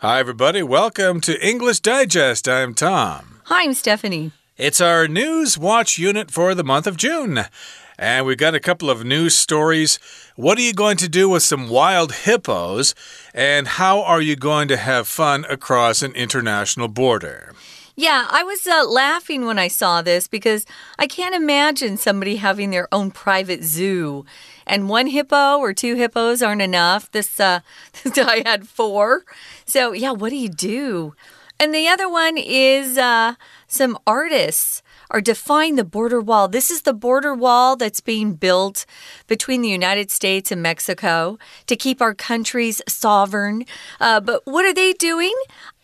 Hi, everybody. Welcome to English Digest. I'm Tom. Hi, I'm Stephanie. It's our News Watch unit for the month of June. And we've got a couple of news stories. What are you going to do with some wild hippos? And how are you going to have fun across an international border? Yeah, I was uh, laughing when I saw this because I can't imagine somebody having their own private zoo. And one hippo or two hippos aren't enough. This, uh, this guy had four. So, yeah, what do you do? And the other one is uh, some artists are defying the border wall. This is the border wall that's being built between the United States and Mexico to keep our countries sovereign. Uh, but what are they doing?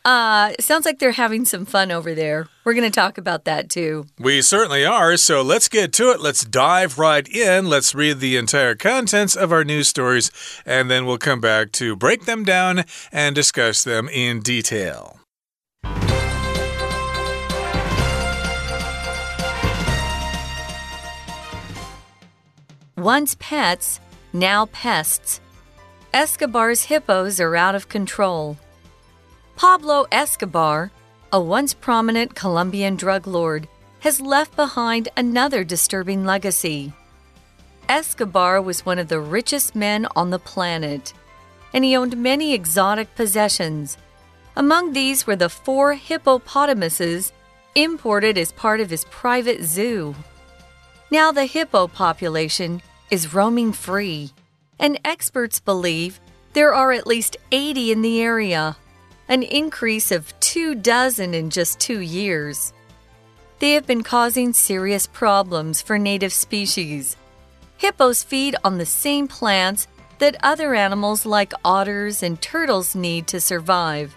Uh, sounds like they're having some fun over there. We're going to talk about that too. We certainly are. So let's get to it. Let's dive right in. Let's read the entire contents of our news stories, and then we'll come back to break them down and discuss them in detail. Once pets, now pests. Escobar's hippos are out of control. Pablo Escobar, a once prominent Colombian drug lord, has left behind another disturbing legacy. Escobar was one of the richest men on the planet, and he owned many exotic possessions. Among these were the four hippopotamuses imported as part of his private zoo. Now the hippo population is roaming free, and experts believe there are at least 80 in the area an increase of two dozen in just two years. They have been causing serious problems for native species. Hippos feed on the same plants that other animals like otters and turtles need to survive.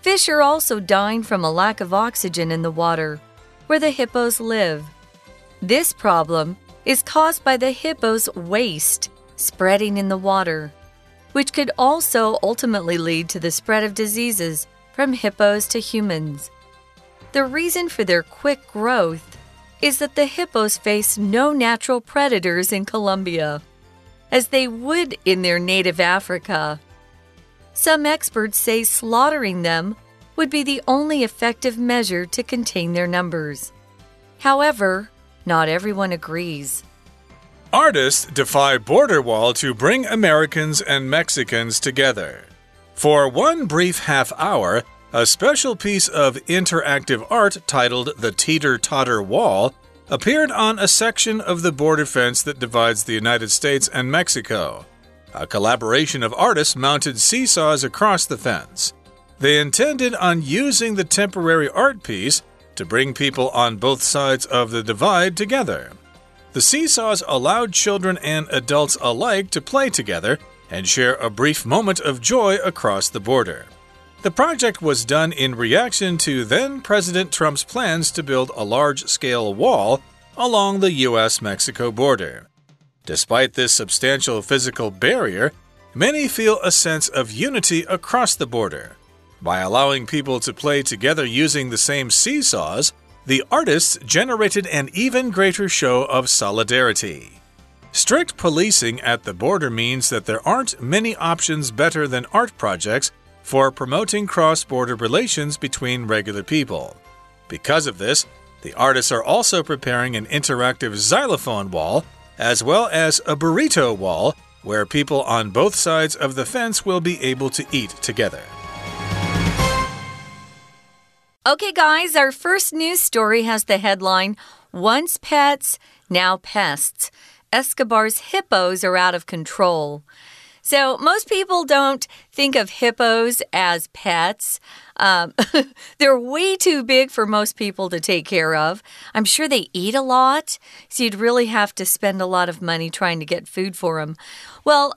Fish are also dying from a lack of oxygen in the water where the hippos live. This problem is caused by the hippo's waste spreading in the water which could also ultimately lead to the spread of diseases from hippos to humans. The reason for their quick growth is that the hippos face no natural predators in Colombia, as they would in their native Africa. Some experts say slaughtering them would be the only effective measure to contain their numbers. However, not everyone agrees. Artists defy border wall to bring Americans and Mexicans together. For one brief half hour, a special piece of interactive art titled The Teeter Totter Wall appeared on a section of the border fence that divides the United States and Mexico. A collaboration of artists mounted seesaws across the fence. They intended on using the temporary art piece to bring people on both sides of the divide together. The seesaws allowed children and adults alike to play together and share a brief moment of joy across the border. The project was done in reaction to then President Trump's plans to build a large scale wall along the US Mexico border. Despite this substantial physical barrier, many feel a sense of unity across the border. By allowing people to play together using the same seesaws, the artists generated an even greater show of solidarity. Strict policing at the border means that there aren't many options better than art projects for promoting cross border relations between regular people. Because of this, the artists are also preparing an interactive xylophone wall as well as a burrito wall where people on both sides of the fence will be able to eat together. Okay, guys, our first news story has the headline Once Pets, Now Pests. Escobar's hippos are out of control. So, most people don't think of hippos as pets. Um, they're way too big for most people to take care of. I'm sure they eat a lot, so you'd really have to spend a lot of money trying to get food for them. Well,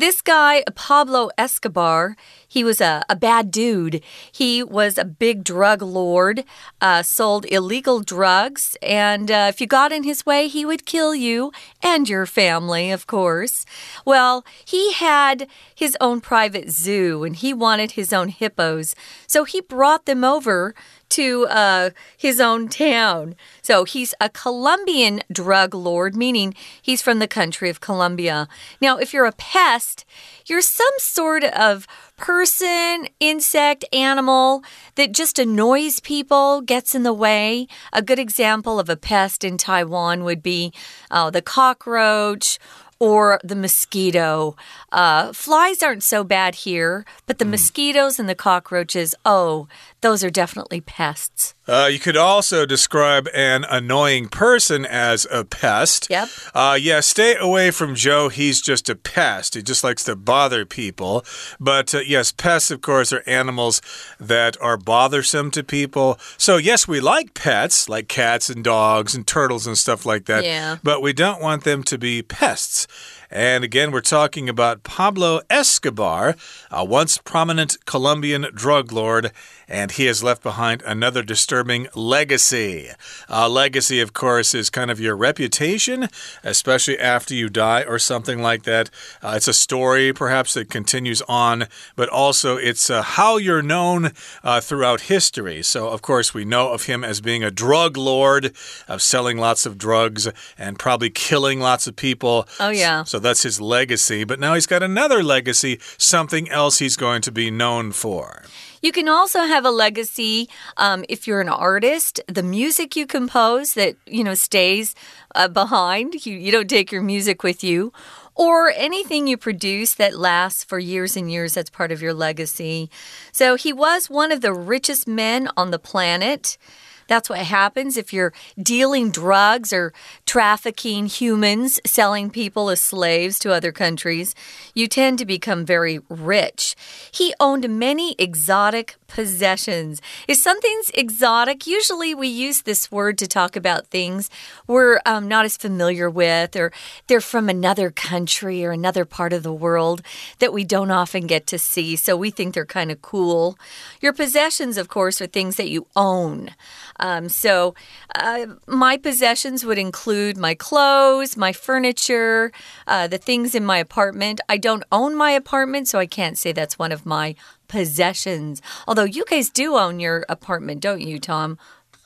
this guy, Pablo Escobar, he was a, a bad dude. He was a big drug lord, uh, sold illegal drugs, and uh, if you got in his way, he would kill you and your family, of course. Well, he had his own private zoo and he wanted his own hippos, so he brought them over to uh, his own town. So he's a Colombian drug lord, meaning he's from the country of Colombia. Now, if you're a pest, you're some sort of person, insect, animal that just annoys people, gets in the way. A good example of a pest in Taiwan would be uh, the cockroach or the mosquito. Uh, flies aren't so bad here, but the mm. mosquitoes and the cockroaches, oh, those are definitely pests. Uh, you could also describe an annoying person as a pest. Yep. Uh, yeah, stay away from Joe. He's just a pest. He just likes to bother people. But uh, yes, pests, of course, are animals that are bothersome to people. So, yes, we like pets, like cats and dogs and turtles and stuff like that. Yeah. But we don't want them to be pests. And again, we're talking about Pablo Escobar, a once prominent Colombian drug lord, and he has left behind another disturbing legacy. A legacy, of course, is kind of your reputation, especially after you die or something like that. Uh, it's a story, perhaps, that continues on, but also it's uh, how you're known uh, throughout history. So, of course, we know of him as being a drug lord, of selling lots of drugs and probably killing lots of people. Oh, yeah. So that's his legacy. But now he's got another legacy, something else he's going to be known for. You can also have a legacy um, if you're an artist. The music you compose that you know stays uh, behind. You you don't take your music with you. Or anything you produce that lasts for years and years, that's part of your legacy. So he was one of the richest men on the planet. That's what happens if you're dealing drugs or trafficking humans, selling people as slaves to other countries. You tend to become very rich. He owned many exotic possessions. If something's exotic, usually we use this word to talk about things we're um, not as familiar with, or they're from another country or another part of the world that we don't often get to see. So we think they're kind of cool. Your possessions, of course, are things that you own. Um, so uh, my possessions would include my clothes, my furniture, uh, the things in my apartment. I don't own my apartment, so I can't say that's one of my possessions. Although you guys do own your apartment, don't you, Tom?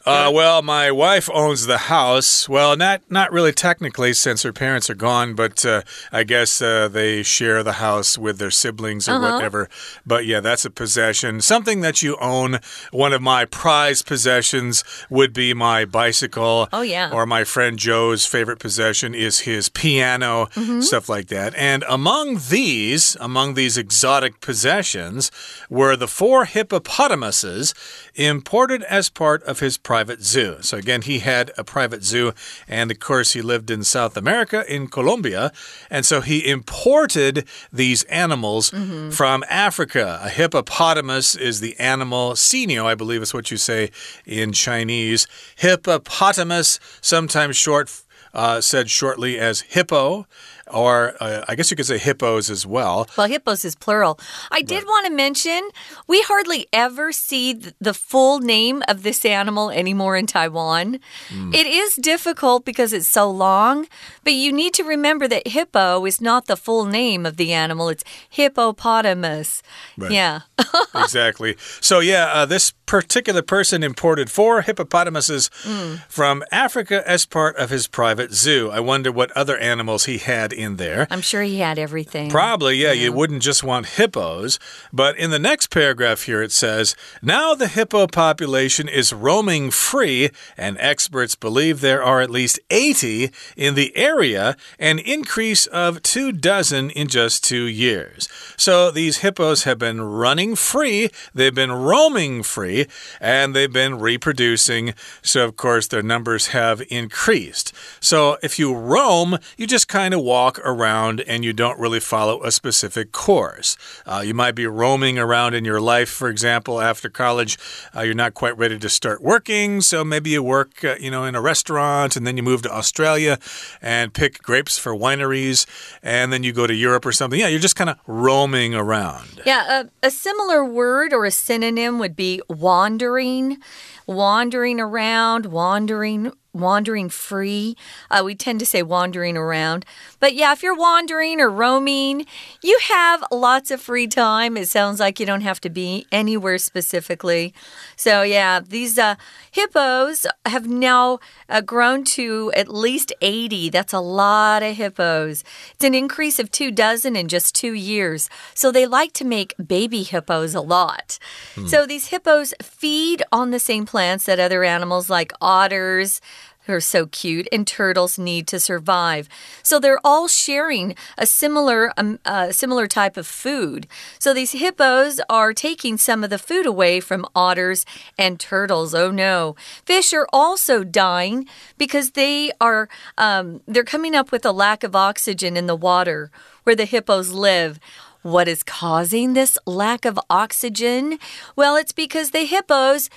Uh, well, my wife owns the house. Well, not not really technically, since her parents are gone, but uh, I guess uh, they share the house with their siblings or -huh. whatever. But yeah, that's a possession, something that you own. One of my prized possessions would be my bicycle. Oh yeah. Or my friend Joe's favorite possession is his piano, mm -hmm. stuff like that. And among these, among these exotic possessions, were the four hippopotamuses imported as part of his private zoo. So, again, he had a private zoo, and of course, he lived in South America, in Colombia, and so he imported these animals mm -hmm. from Africa. A hippopotamus is the animal, senio, I believe is what you say in Chinese. Hippopotamus, sometimes short. Uh, said shortly as hippo or uh, I guess you could say hippos as well. Well, hippos is plural. I did want to mention we hardly ever see the full name of this animal anymore in Taiwan. Mm. It is difficult because it's so long, but you need to remember that hippo is not the full name of the animal, it's hippopotamus. Right. Yeah. exactly. So, yeah, uh, this particular person imported four hippopotamuses mm. from Africa as part of his private zoo. I wonder what other animals he had in there. I'm sure he had everything. Probably, yeah, yeah. You wouldn't just want hippos. But in the next paragraph here, it says Now the hippo population is roaming free, and experts believe there are at least 80 in the area, an increase of two dozen in just two years. So these hippos have been running free, they've been roaming free, and they've been reproducing. So, of course, their numbers have increased. So if you roam, you just kind of walk walk around and you don't really follow a specific course. Uh, you might be roaming around in your life, for example, after college, uh, you're not quite ready to start working, so maybe you work, uh, you know, in a restaurant and then you move to Australia and pick grapes for wineries, and then you go to Europe or something. Yeah, you're just kind of roaming around. Yeah, a, a similar word or a synonym would be wandering wandering around, wandering wandering free. Uh, we tend to say wandering around. But yeah, if you're wandering or roaming, you have lots of free time. It sounds like you don't have to be anywhere specifically. So yeah, these uh, hippos have now uh, grown to at least 80. That's a lot of hippos. It's an increase of two dozen in just two years. So they like to make baby hippos a lot. Hmm. So these hippos feed on the same plants that other animals like otters, who are so cute, and turtles need to survive. So they're all sharing a similar, um, uh, similar type of food. So these hippos are taking some of the food away from otters and turtles. Oh no! Fish are also dying because they are um, they're coming up with a lack of oxygen in the water where the hippos live. What is causing this lack of oxygen? Well, it's because the hippos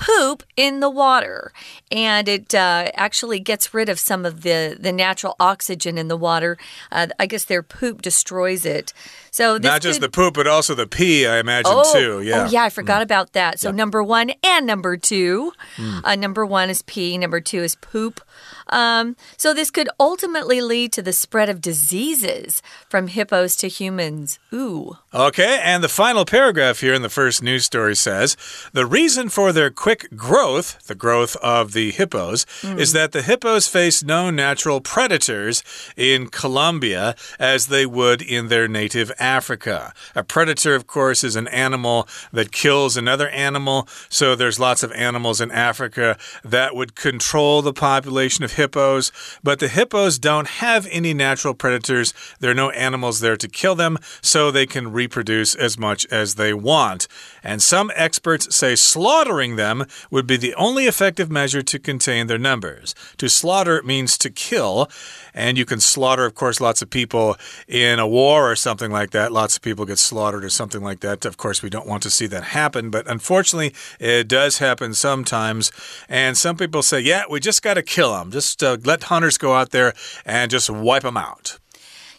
poop in the water, and it uh, actually gets rid of some of the the natural oxygen in the water. Uh, I guess their poop destroys it. So not just could... the poop, but also the pee. I imagine oh, too. Yeah. Oh yeah, I forgot mm. about that. So yeah. number one and number two. Mm. Uh, number one is pee. Number two is poop. Um, so this could ultimately lead to the spread of diseases from hippos to humans. Ooh. Okay, and the final paragraph here in the first news story says the reason for their quick growth, the growth of the hippos, mm. is that the hippos face no natural predators in Colombia as they would in their native Africa. A predator, of course, is an animal that kills another animal. So there's lots of animals in Africa that would control the population of hippos, but the hippos don't have any natural predators. There are no animals there to kill them, so they can reproduce as much as they want. And some experts say slaughtering them would be the only effective measure to contain their numbers. To slaughter means to kill, and you can slaughter, of course, lots of people in a war or something like that. Lots of people get slaughtered or something like that. Of course, we don't want to see that happen, but unfortunately, it does happen sometimes. And some people say, yeah, we just got to kill them. Just uh, let hunters go out there and just wipe them out.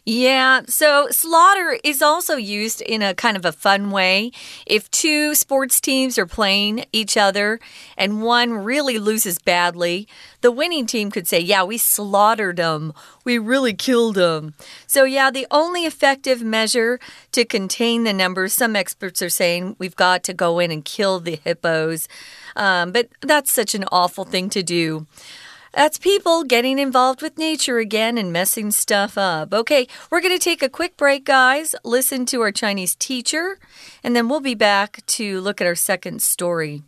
Yeah, so slaughter is also used in a kind of a fun way. If two sports teams are playing each other and one really loses badly, the winning team could say, Yeah, we slaughtered them. We really killed them. So, yeah, the only effective measure to contain the numbers, some experts are saying we've got to go in and kill the hippos. Um, but that's such an awful thing to do. That's people getting involved with nature again and messing stuff up. Okay, we're going to take a quick break, guys. Listen to our Chinese teacher, and then we'll be back to look at our second story.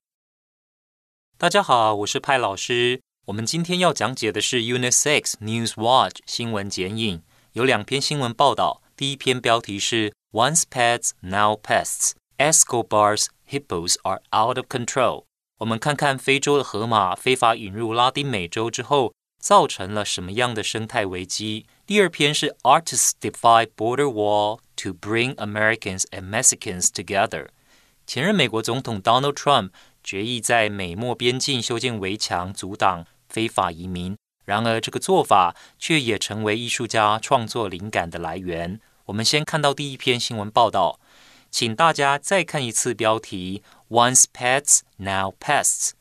大家好，我是派老师。我们今天要讲解的是 Unit Six News Watch 新闻剪影，有两篇新闻报道。第一篇标题是 Once pets, now pests. Escobar's hippos are out of control. 我们看看非洲的河马非法引入拉丁美洲之后，造成了什么样的生态危机？第二篇是 Artists defy border wall to bring Americans and Mexicans together。前任美国总统 Donald Trump 决意在美墨边境修建围墙，阻挡非法移民。然而，这个做法却也成为艺术家创作灵感的来源。我们先看到第一篇新闻报道，请大家再看一次标题。Once pets, now pests。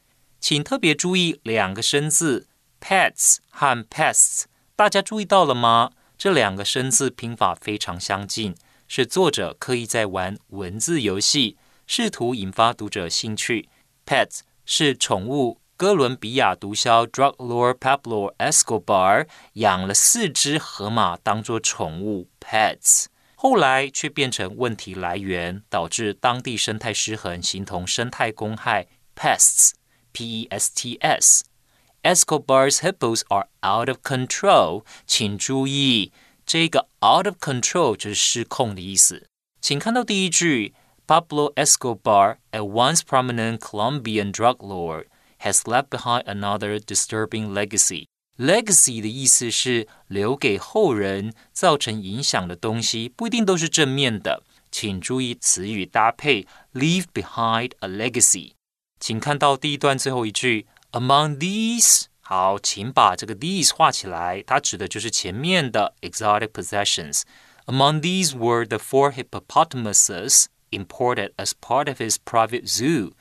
请特别注意两个生字 pets 和 pests，大家注意到了吗？这两个生字拼法非常相近，是作者刻意在玩文字游戏，试图引发读者兴趣。Pets 是宠物，哥伦比亚毒枭 drug lord Pablo Escobar 养了四只河马当做宠物 pets。后来却变成问题来源，导致当地生态失衡，形同生态公害 （pests，p e s t s）。Escobar's hippos are out of control。请注意，这个 out of control 就是失控的意思。请看到第一句：Pablo Escobar, a once prominent Colombian drug lord, has left behind another disturbing legacy. Legacy 的意思是留给后人造成影响的东西，不一定都是正面的。请注意词语搭配，leave behind a legacy。请看到第一段最后一句，Among these，好，请把这个 these 画起来，它指的就是前面的 exotic possessions。Among these were the four hippopotamuses imported as part of his private zoo。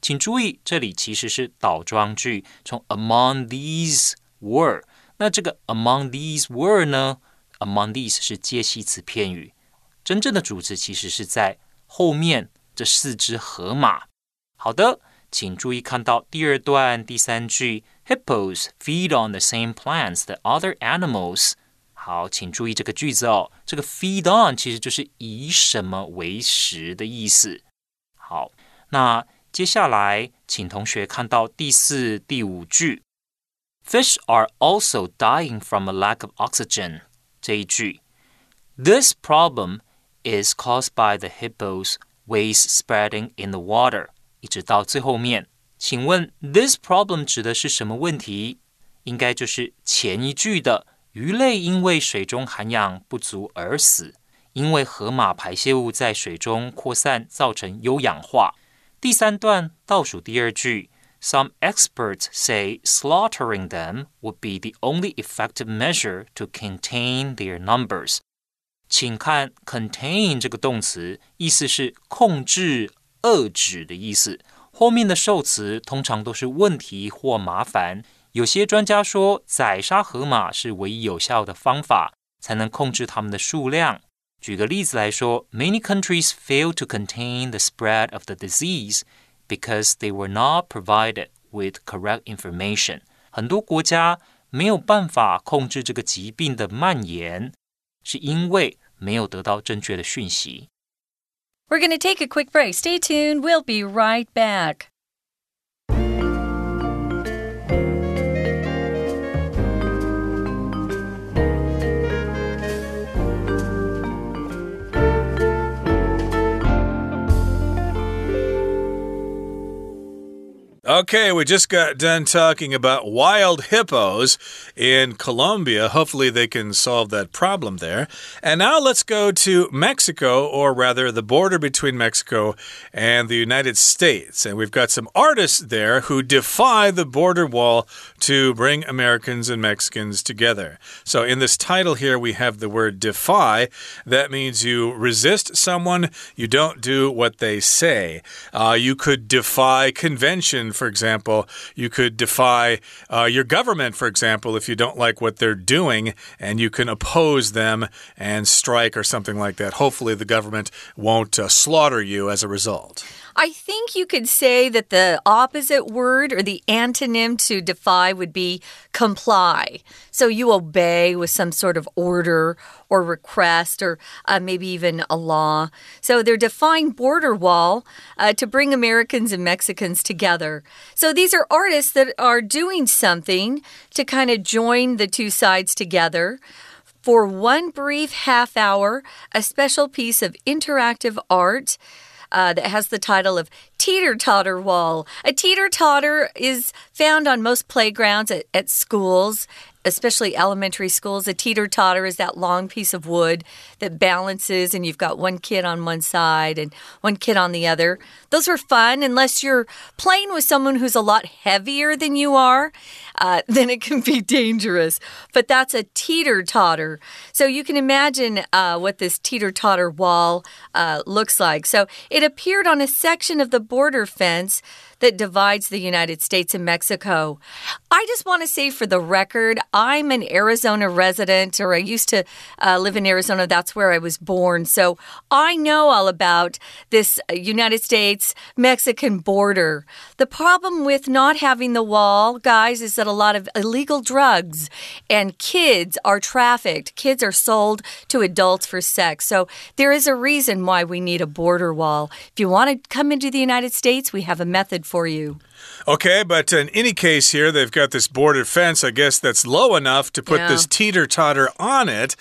请注意，这里其实是倒装句，从 among these were。那这个 among these were 呢？among these 是介系词片语，真正的主旨其实是在后面这四只河马。好的，请注意看到第二段第三句，hippos feed on the same plants that other animals。好，请注意这个句子哦。这个 feed on 其实就是以什么为食的意思。好，那接下来请同学看到第四、第五句。Fish are also dying from a lack of oxygen. 这一句，This problem is caused by the hippo's waste spreading in the water。一直到最后面，请问 this problem 指的是什么问题？应该就是前一句的鱼类因为水中含氧不足而死，因为河马排泄物在水中扩散，造成优养化。第三段倒数第二句。，Some experts say slaughtering them would be the only effective measure to contain their numbers。请看 contain 这个动词，意思是控制、遏制的意思。后面的受词通常都是问题或麻烦。有些专家说，宰杀河马是唯一有效的方法，才能控制它们的数量。举个例子来说，Many countries fail to contain the spread of the disease because they were not provided with correct information。很多国家没有办法控制这个疾病的蔓延，是因为没有得到正确的讯息。We're going to take a quick break. Stay tuned. We'll be right back. Okay, we just got done talking about wild hippos in Colombia. Hopefully, they can solve that problem there. And now let's go to Mexico, or rather, the border between Mexico and the United States. And we've got some artists there who defy the border wall to bring Americans and Mexicans together. So, in this title here, we have the word defy. That means you resist someone, you don't do what they say. Uh, you could defy convention for example. You could defy uh, your government, for example, if you don't like what they're doing, and you can oppose them and strike or something like that. Hopefully, the government won't uh, slaughter you as a result. I think you could say that the opposite word or the antonym to defy would be comply. So you obey with some sort of order or request or uh, maybe even a law. So they're defying border wall uh, to bring Americans and Mexicans together. So these are artists that are doing something to kind of join the two sides together for one brief half hour, a special piece of interactive art uh, that has the title of Teeter Totter Wall. A teeter totter is found on most playgrounds at, at schools especially elementary schools, a teeter totter is that long piece of wood that balances, and you've got one kid on one side and one kid on the other. Those are fun unless you're playing with someone who's a lot heavier than you are, uh, then it can be dangerous. But that's a teeter totter. So you can imagine uh, what this teeter totter wall uh, looks like. So it appeared on a section of the border fence that divides the United States and Mexico. I just want to say for the record, I'm an Arizona resident, or I used to uh, live in Arizona. That's where I was born. So I know all about this uh, United States Mexican border. The problem with not having the wall, guys, is that a lot of illegal drugs and kids are trafficked. Kids are sold to adults for sex. So there is a reason why we need a border wall. If you want to come into the United States, we have a method for you. Okay, but in any case, here they've got this boarded fence, I guess that's low enough to put yeah. this teeter totter on it.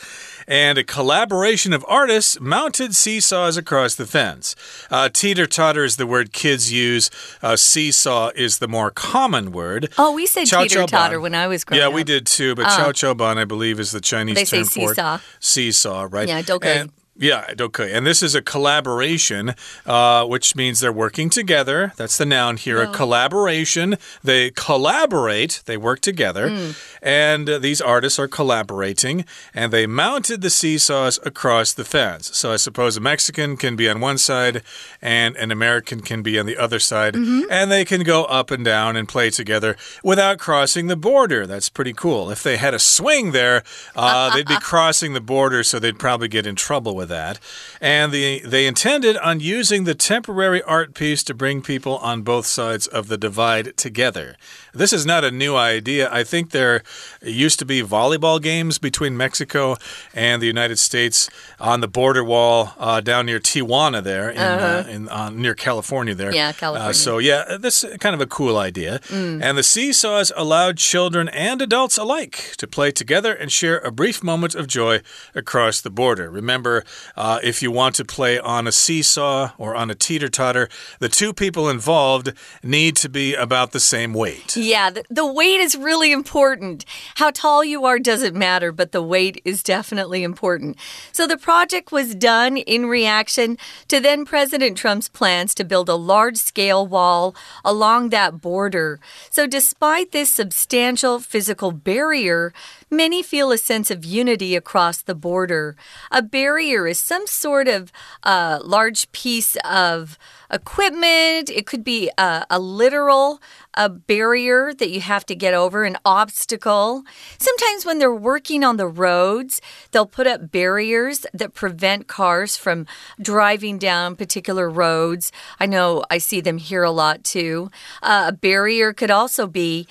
And a collaboration of artists mounted seesaws across the fence. Uh, teeter totter is the word kids use. Uh, seesaw is the more common word. Oh, we said teeter totter when I was growing yeah, up. Yeah, we did too. But uh, chow chow ban, I believe, is the Chinese they term say seesaw. for seesaw, right? Yeah, don't go. Yeah, okay. And this is a collaboration, uh, which means they're working together. That's the noun here. A collaboration. They collaborate, they work together. Mm. And uh, these artists are collaborating, and they mounted the seesaws across the fence. So I suppose a Mexican can be on one side, and an American can be on the other side, mm -hmm. and they can go up and down and play together without crossing the border. That's pretty cool. If they had a swing there, uh, they'd be crossing the border, so they'd probably get in trouble with that. And the, they intended on using the temporary art piece to bring people on both sides of the divide together. This is not a new idea. I think there used to be volleyball games between Mexico and the United States on the border wall uh, down near Tijuana, there in, uh -huh. uh, in uh, near California. There, yeah, California. so yeah, this is kind of a cool idea. Mm. And the seesaws allowed children and adults alike to play together and share a brief moment of joy across the border. Remember, uh, if you want to play on a seesaw or on a teeter totter, the two people involved need to be about the same weight. Yeah, the, the weight is really important. How tall you are doesn't matter, but the weight is definitely important. So the project was done in reaction to then President Trump's plans to build a large scale wall along that border. So, despite this substantial physical barrier, many feel a sense of unity across the border. A barrier is some sort of uh, large piece of equipment. It could be a, a literal a barrier that you have to get over, an obstacle. Sometimes when they're working on the roads, they'll put up barriers that prevent cars from driving down particular roads. I know I see them here a lot too. Uh, a barrier could also be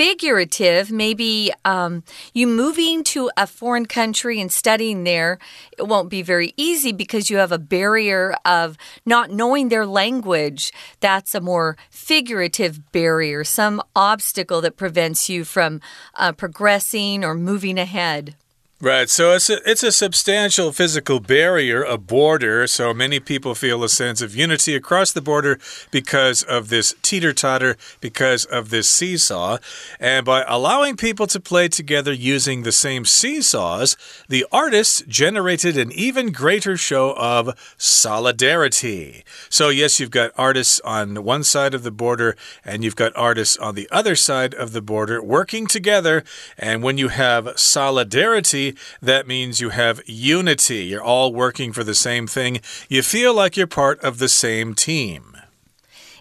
figurative, maybe um, you moving to a foreign country and studying there, it won't be very easy because you have a barrier of not knowing their language. That's a more figurative barrier, some obstacle that prevents you from uh, progressing or moving ahead. Right, so it's a, it's a substantial physical barrier, a border. So many people feel a sense of unity across the border because of this teeter totter, because of this seesaw. And by allowing people to play together using the same seesaws, the artists generated an even greater show of solidarity. So, yes, you've got artists on one side of the border, and you've got artists on the other side of the border working together. And when you have solidarity, that means you have unity. You're all working for the same thing. You feel like you're part of the same team.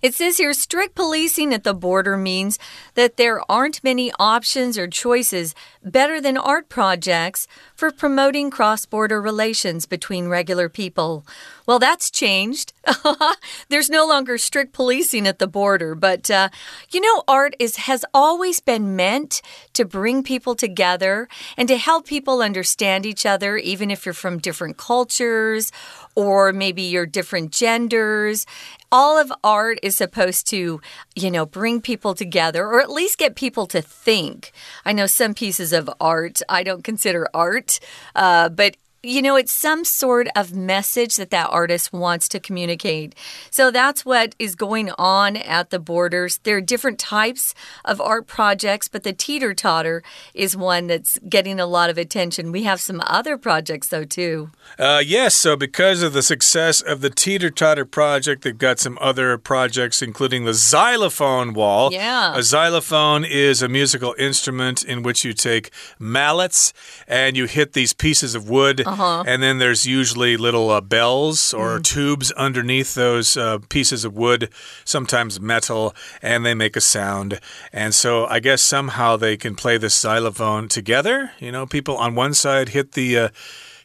It says here strict policing at the border means that there aren't many options or choices better than art projects for promoting cross border relations between regular people. Well, that's changed. There's no longer strict policing at the border, but uh, you know, art is has always been meant to bring people together and to help people understand each other, even if you're from different cultures or maybe you're different genders. All of art is supposed to, you know, bring people together or at least get people to think. I know some pieces of art I don't consider art, uh, but you know, it's some sort of message that that artist wants to communicate. So that's what is going on at the borders. There are different types of art projects, but the teeter totter is one that's getting a lot of attention. We have some other projects, though, too. Uh, yes, so because of the success of the teeter totter project, they've got some other projects, including the xylophone wall. Yeah. A xylophone is a musical instrument in which you take mallets and you hit these pieces of wood. Uh -huh. And then there's usually little uh, bells or mm. tubes underneath those uh, pieces of wood, sometimes metal, and they make a sound. And so I guess somehow they can play the xylophone together. You know, people on one side hit the uh,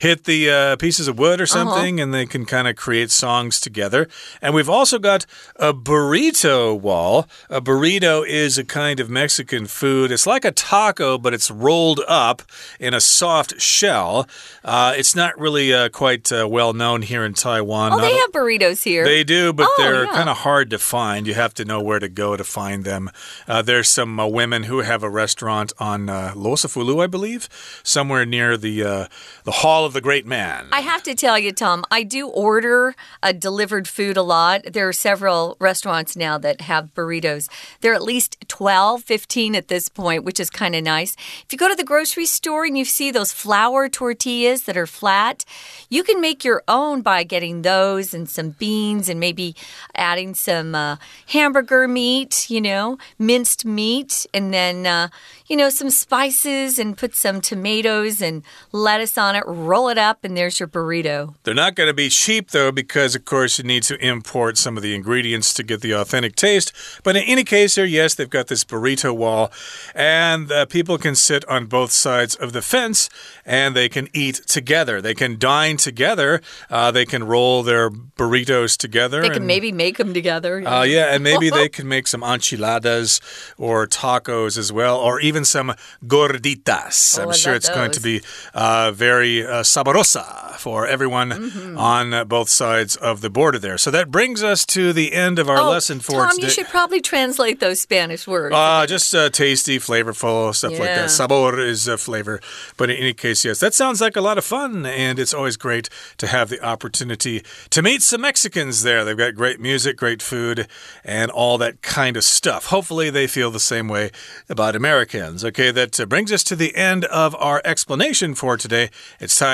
hit the uh, pieces of wood or uh-huh. something, uh -huh. and they can kind of create songs together. And we've also got a burrito wall. A burrito is a kind of Mexican food. It's like a taco, but it's rolled up in a soft shell. Uh, it's not really uh, quite uh, well known here in Taiwan. Oh, not they have burritos here. They do, but oh, they're yeah. kind of hard to find. You have to know where to go to find them. Uh, there's some women who have a restaurant on uh, Losafulu, I believe, somewhere near the the Hall of the great man. I have to tell you, Tom, I do order a delivered food a lot. There are several restaurants now that have burritos. There are at least 12, 15 at this point, which is kind of nice. If you go to the grocery store and you see those flour tortillas that are flat, you can make your own by getting those and some beans and maybe adding some uh, hamburger meat, you know, minced meat, and then, uh, you know, some spices and put some tomatoes and lettuce on it, roll it up, and there's your burrito. They're not going to be cheap, though, because, of course, you need to import some of the ingredients to get the authentic taste. But in any case, here, yes, they've got this burrito wall, and uh, people can sit on both sides of the fence and they can eat together. They can dine together. Uh, they can roll their burritos together. They can maybe make them together. Yeah. Uh, yeah, and maybe they can make some enchiladas or tacos as well, or even some gorditas. Oh, I'm sure it's those. going to be uh, very sabrosa for everyone mm -hmm. on both sides of the border there. So that brings us to the end of our oh, lesson for Tom, today. you should probably translate those Spanish words. Uh, just uh, tasty, flavorful, stuff yeah. like that. Sabor is a flavor. But in any case, yes, that sounds like a lot of fun, and it's always great to have the opportunity to meet some Mexicans there. They've got great music, great food, and all that kind of stuff. Hopefully, they feel the same way about Americans. Okay, that uh, brings us to the end of our explanation for today. It's time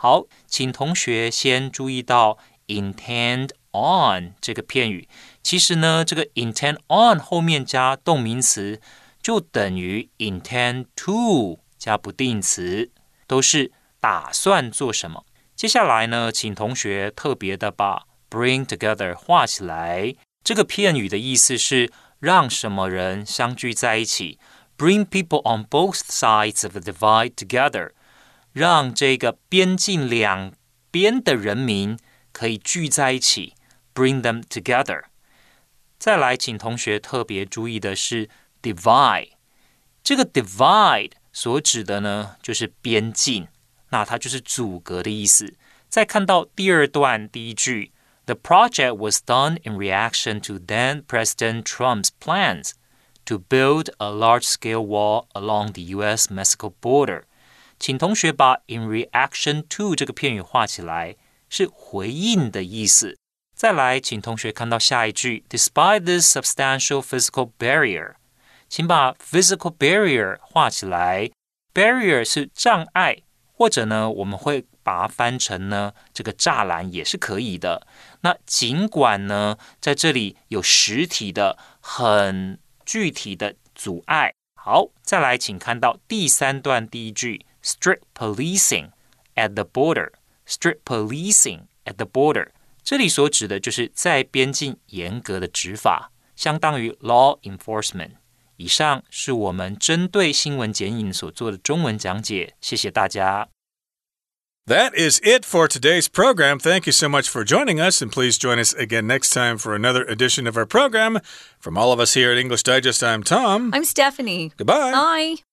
好，请同学先注意到 intend on 这个片语。其实呢，这个 intend on 后面加动名词，就等于 intend to 加不定词，都是打算做什么。接下来呢，请同学特别的把 bring together 画起来。这个片语的意思是让什么人相聚在一起，bring people on both sides of the divide together，让这个边境两边的人民可以聚在一起，bring them together。再来，请同学特别注意的是 divide，这个 divide 所指的呢就是边境，那它就是阻隔的意思。再看到第二段第一句。The project was done in reaction to then President Trump's plans to build a large scale wall along the US Mexico border. 请同学把 in reaction to 这个片语画起来，是回应的意思。再来，请同学看到下一句，Despite this substantial physical barrier，请把 physical barrier 画起来。barrier 是障碍，或者呢，我们会把它翻成呢，这个栅栏也是可以的。那尽管呢，在这里有实体的、很具体的阻碍。好，再来，请看到第三段第一句 ：strict policing at the border。strict policing at the border，这里所指的就是在边境严格的执法，相当于 law enforcement。以上是我们针对新闻剪影所做的中文讲解，谢谢大家。 That is it for today's program. Thank you so much for joining us, and please join us again next time for another edition of our program. From all of us here at English Digest, I'm Tom. I'm Stephanie. Goodbye. Bye.